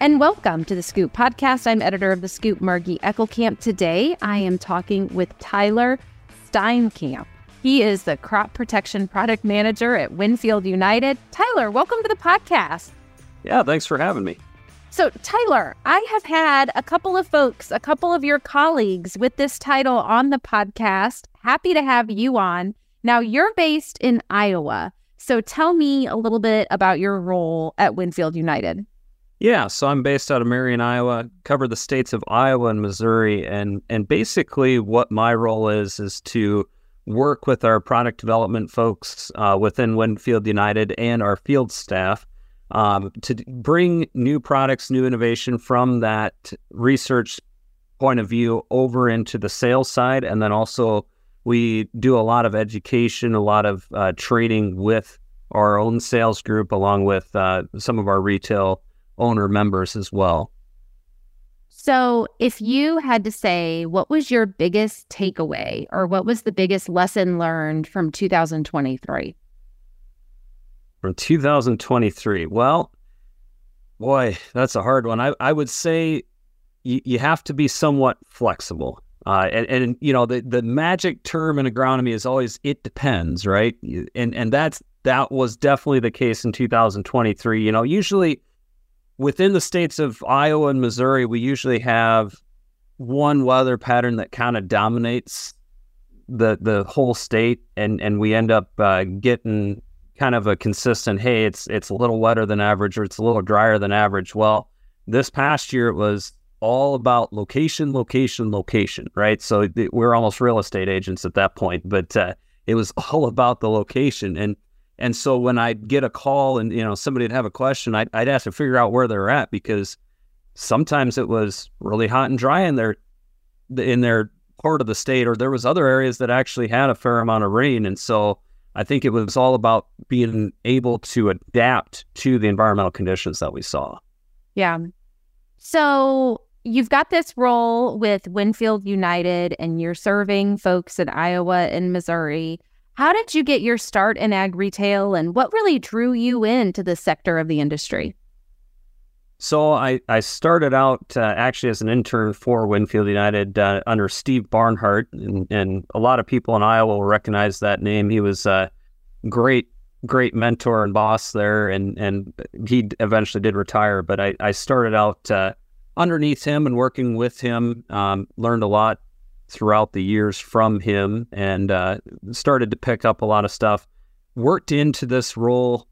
and welcome to the Scoop podcast. I'm editor of the Scoop, Margie Eckelkamp. Today, I am talking with Tyler Steinkamp. He is the crop protection product manager at Winfield United. Tyler, welcome to the podcast. Yeah, thanks for having me. So, Tyler, I have had a couple of folks, a couple of your colleagues with this title on the podcast. Happy to have you on. Now, you're based in Iowa. So, tell me a little bit about your role at Winfield United. Yeah, so I'm based out of Marion, Iowa. Cover the states of Iowa and Missouri, and and basically what my role is is to work with our product development folks uh, within Winfield United and our field staff um, to bring new products, new innovation from that research point of view over into the sales side, and then also we do a lot of education, a lot of uh, training with our own sales group, along with uh, some of our retail owner members as well. So, if you had to say, what was your biggest takeaway or what was the biggest lesson learned from 2023? From 2023. Well, boy, that's a hard one. I, I would say you, you have to be somewhat flexible. Uh, and, and, you know the, the magic term in agronomy is always it depends, right? And and that's that was definitely the case in 2023. You know, usually within the states of Iowa and Missouri, we usually have one weather pattern that kind of dominates the the whole state, and and we end up uh, getting kind of a consistent. Hey, it's it's a little wetter than average, or it's a little drier than average. Well, this past year it was all about location, location, location, right? So we're almost real estate agents at that point, but uh, it was all about the location and and so when I'd get a call and you know somebody'd have a question, I'd, I'd ask to figure out where they're at because sometimes it was really hot and dry in their in their part of the state, or there was other areas that actually had a fair amount of rain, and so I think it was all about being able to adapt to the environmental conditions that we saw. Yeah. So you've got this role with Winfield United, and you're serving folks in Iowa and Missouri. How did you get your start in ag retail and what really drew you into this sector of the industry? So I, I started out uh, actually as an intern for Winfield United uh, under Steve Barnhart, and, and, a lot of people in Iowa will recognize that name. He was a great, great mentor and boss there, and and he eventually did retire. But I, I started out uh, underneath him and working with him, um, learned a lot throughout the years from him and uh, started to pick up a lot of stuff. Worked into this role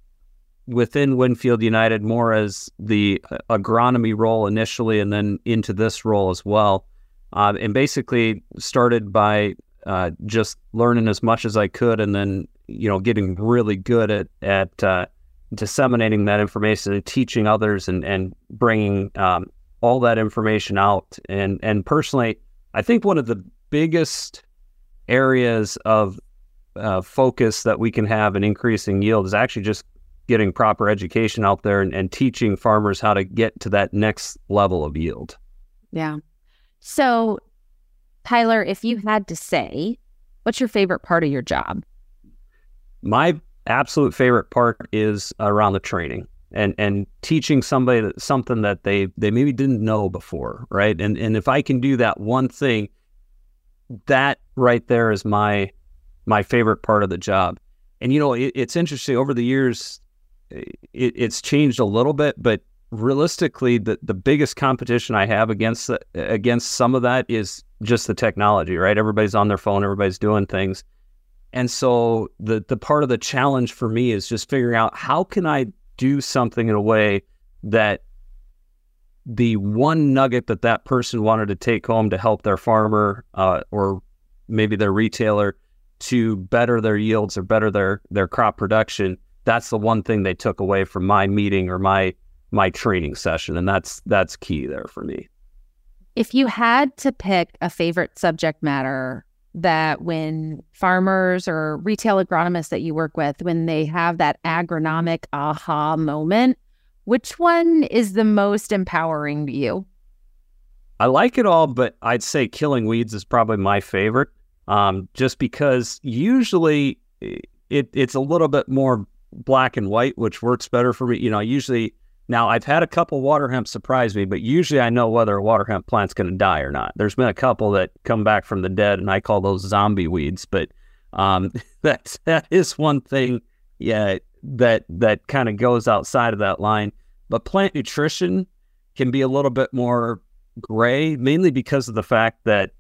within Winfield United more as the uh, agronomy role initially, and then into this role as well. Uh, and basically started by uh, just learning as much as I could, and then you know getting really good at at uh, disseminating that information and teaching others, and and bringing um, all that information out. And and personally, I think one of the biggest areas of uh, focus that we can have in increasing yield is actually just getting proper education out there and, and teaching farmers how to get to that next level of yield. Yeah. So, Tyler, if you had to say, what's your favorite part of your job? My absolute favorite part is around the training and and teaching somebody something that they they maybe didn't know before, right? And and if I can do that one thing, that right there is my my favorite part of the job. And you know, it, it's interesting over the years, it, it's changed a little bit, but realistically, the the biggest competition I have against against some of that is just the technology, right? Everybody's on their phone, everybody's doing things. And so the the part of the challenge for me is just figuring out how can I do something in a way that the one nugget that that person wanted to take home to help their farmer uh, or maybe their retailer to better their yields or better their their crop production that's the one thing they took away from my meeting or my my training session. And that's that's key there for me. If you had to pick a favorite subject matter that when farmers or retail agronomists that you work with, when they have that agronomic aha moment, which one is the most empowering to you? I like it all, but I'd say killing weeds is probably my favorite. Um, just because usually it, it's a little bit more black and white, which works better for me. You know, I usually Now, I've had a couple water hemp surprise me, but usually I know whether a water hemp plant's going to die or not. There's been a couple that come back from the dead, and I call those zombie weeds. But um, that's that is one thing, yeah, that that kind of goes outside of that line. But plant nutrition can be a little bit more gray, mainly because of the fact that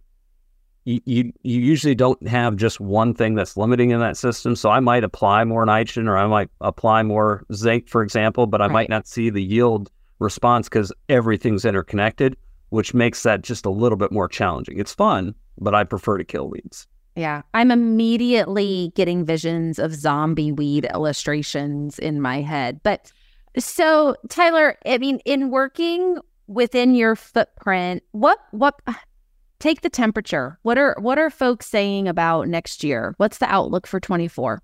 you, you, you usually don't have just one thing that's limiting in that system. So I might apply more nitrogen or I might apply more zinc, for example, but I right. might not see the yield response because everything's interconnected, which makes that just a little bit more challenging. It's fun, but I prefer to kill weeds. Yeah, I'm immediately getting visions of zombie weed illustrations in my head. But so, Tyler, I mean, in working within your footprint, what what take the temperature. What are what are folks saying about next year? What's the outlook for 24?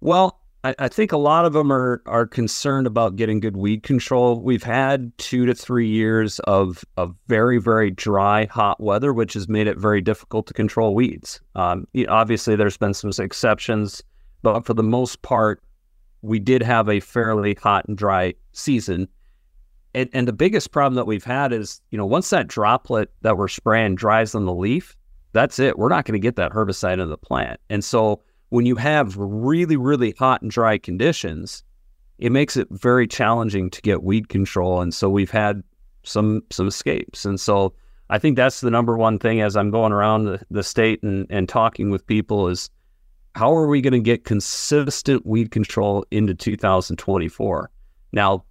Well, I, I, think a lot of them are are concerned about getting good weed control. We've had two to three years of of very very dry, hot weather, which has made it very difficult to control weeds. Um, obviously, there's been some exceptions, but for the most part, we did have a fairly hot and dry season and, and the biggest problem that we've had is, you know, once that droplet that we're spraying dries on the leaf, that's it. We're not going to get that herbicide in the plant. And so when you have really, really hot and dry conditions, it makes it very challenging to get weed control. And so we've had some some escapes. And so I think that's the number one thing as I'm going around the, the state and, and talking with people is how are we going to get consistent weed control into 2024? Now,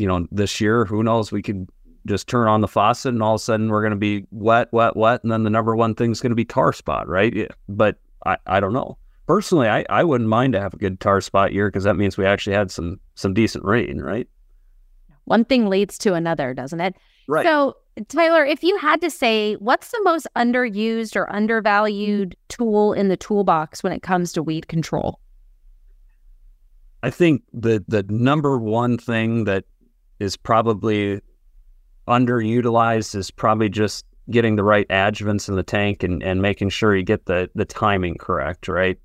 you know, this year, who knows? We could just turn on the faucet and all of a sudden we're going to be wet, wet, wet. And then the number one thing is going to be tar spot, right? Yeah. But I, I don't know. Personally, I, I wouldn't mind to have a good tar spot year because that means we actually had some some decent rain, right? One thing leads to another, doesn't it? Right. So, Tyler, if you had to say what's the most underused or undervalued tool in the toolbox when it comes to weed control? I think the the number one thing that is probably underutilized is probably just getting the right adjuvants in the tank and, and making sure you get the, the timing correct, right?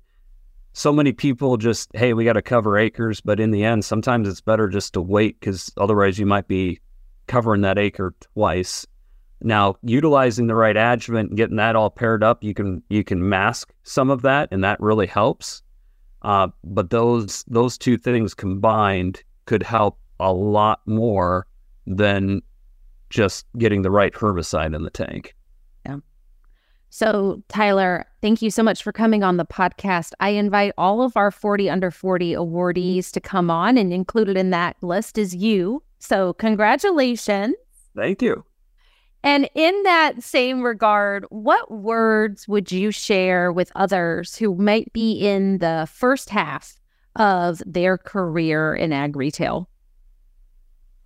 So many people just, hey, we got to cover acres, but in the end, sometimes it's better just to wait because otherwise you might be covering that acre twice. Now, utilizing the right adjuvant and getting that all paired up, you can you can mask some of that, and that really helps. Uh, but those those two things combined could help a lot more than just getting the right herbicide in the tank. Yeah. So, Tyler, thank you so much for coming on the podcast. I invite all of our 40 under 40 awardees to come on, and included in that list is you. So, congratulations. Thank you. And in that same regard, what words would you share with others who might be in the first half of their career in ag retail?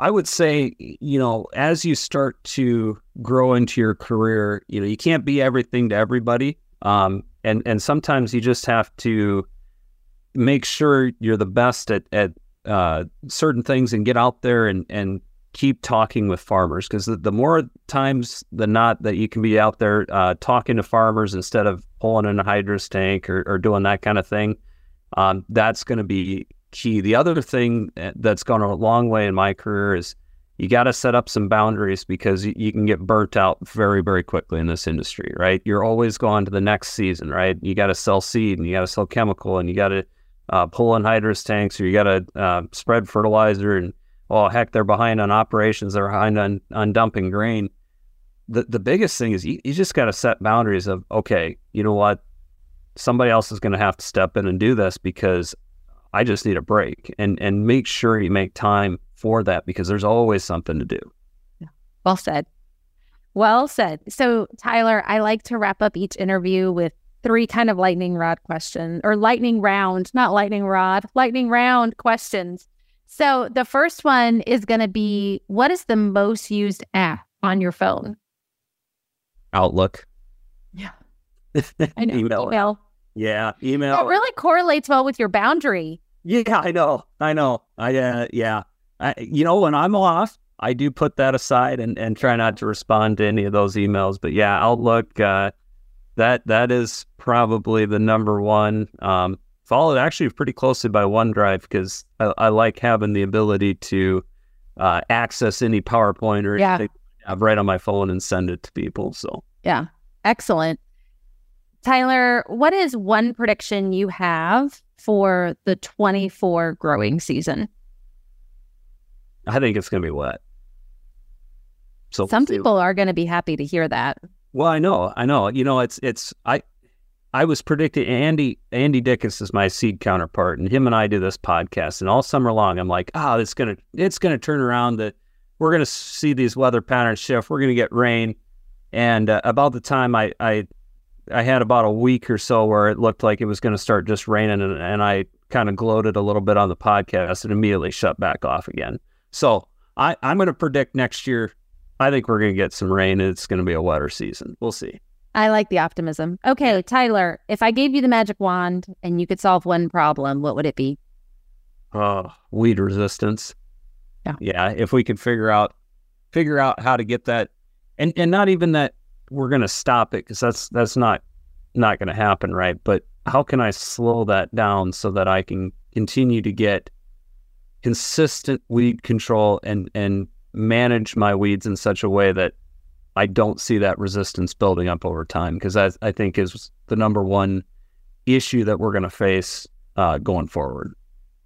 I would say, you know, as you start to grow into your career, you know, you can't be everything to everybody. Um, and, and sometimes you just have to make sure you're the best at, at uh, certain things and get out there and, and keep talking with farmers because the, the, more times than not that you can be out there uh, talking to farmers instead of pulling an anhydrous tank or, or doing that kind of thing, um, that's going to be key. The other thing that's gone a long way in my career is you got to set up some boundaries because you, can get burnt out very, very quickly in this industry, right? You're always going to the next season, right? You got to sell seed and you got to sell chemical and you got to uh, pull anhydrous tanks or you got to uh, spread fertilizer and oh heck, they're behind on operations, they're behind on, on dumping grain. The the biggest thing is you, you just got to set boundaries of okay, you know what, somebody else is going to have to step in and do this because I just need a break and and make sure you make time for that because there's always something to do. Yeah. Well said. Well said. So Tyler, I like to wrap up each interview with three kind of lightning rod questions or lightning round, not lightning rod, lightning round questions. So the first one is going to be what is the most used app on your phone? Outlook. Yeah. I know. email. email. Yeah, email. It really correlates well with your boundary. Yeah, I know. I know. I uh, yeah. I, you know, when I'm off, I do put that aside and, and try not to respond to any of those emails. But yeah, Outlook, uh, that that is probably the number one. Um, followed actually pretty closely by OneDrive because I, I like having the ability to uh, access any PowerPoint or Yeah. anything I have right on my phone and send it to people. So Yeah. Excellent. Tyler, what is one prediction you have for the 24 growing season? I think it's going to be wet. So Some people are going to be happy to hear that. Well, I know, I know. You know, it's it's I I was predicting Andy Andy Dickus is my seed counterpart, and him and I do this podcast, and all summer long, I'm like, ah, it's gonna it's gonna turn around. That we're gonna see these weather patterns shift. We're gonna get rain, and uh, about the time I I I had about a week or so where it looked like it was gonna start just raining, and, and I kind of gloated a little bit on the podcast and immediately shut back off again. So I I'm gonna predict next year. I think we're going to get some rain and it's going to be a wetter season. We'll see. I like the optimism. Okay, Tyler, if I gave you the magic wand and you could solve one problem, what would it be? Oh, weed resistance. Yeah. Yeah. If we could figure out, figure out how to get that and, and not even that we're going to stop it because that's, that's not, not going to happen. Right. But how can I slow that down so that I can continue to get consistent weed control and, and manage my weeds in such a way that I don't see that resistance building up over time because I, I think is the number one issue that we're going to face uh, going forward.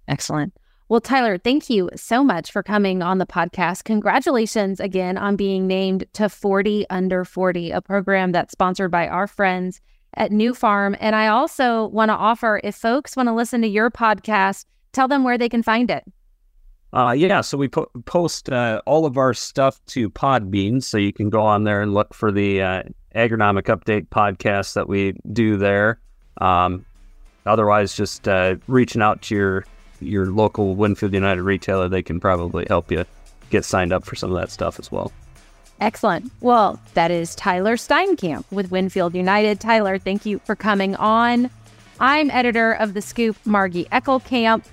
Excellent. Well, Tyler, thank you so much for coming on the podcast. Congratulations again on being named to 40 Under 40, a program that's sponsored by our friends at Nufarm. And I also want to offer if folks want to listen to your podcast, tell them where they can find it. Uh, yeah, so we po- post uh, all of our stuff to Podbean, so you can go on there and look for the uh, agronomic update podcast that we do there. Um, otherwise, just uh, reaching out to your your local Winfield United retailer, they can probably help you get signed up for some of that stuff as well. Excellent. Well, that is Tyler Steinkamp with Winfield United. Tyler, thank you for coming on. I'm editor of The Scoop, Margie Eckelkamp.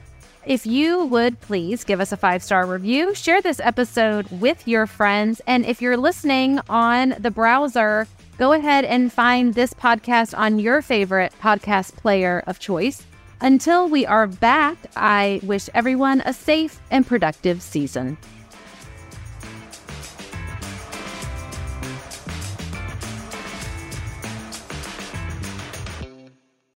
If you would please give us a five star review, share this episode with your friends. And if you're listening on the browser, go ahead and find this podcast on your favorite podcast player of choice. Until we are back, I wish everyone a safe and productive season.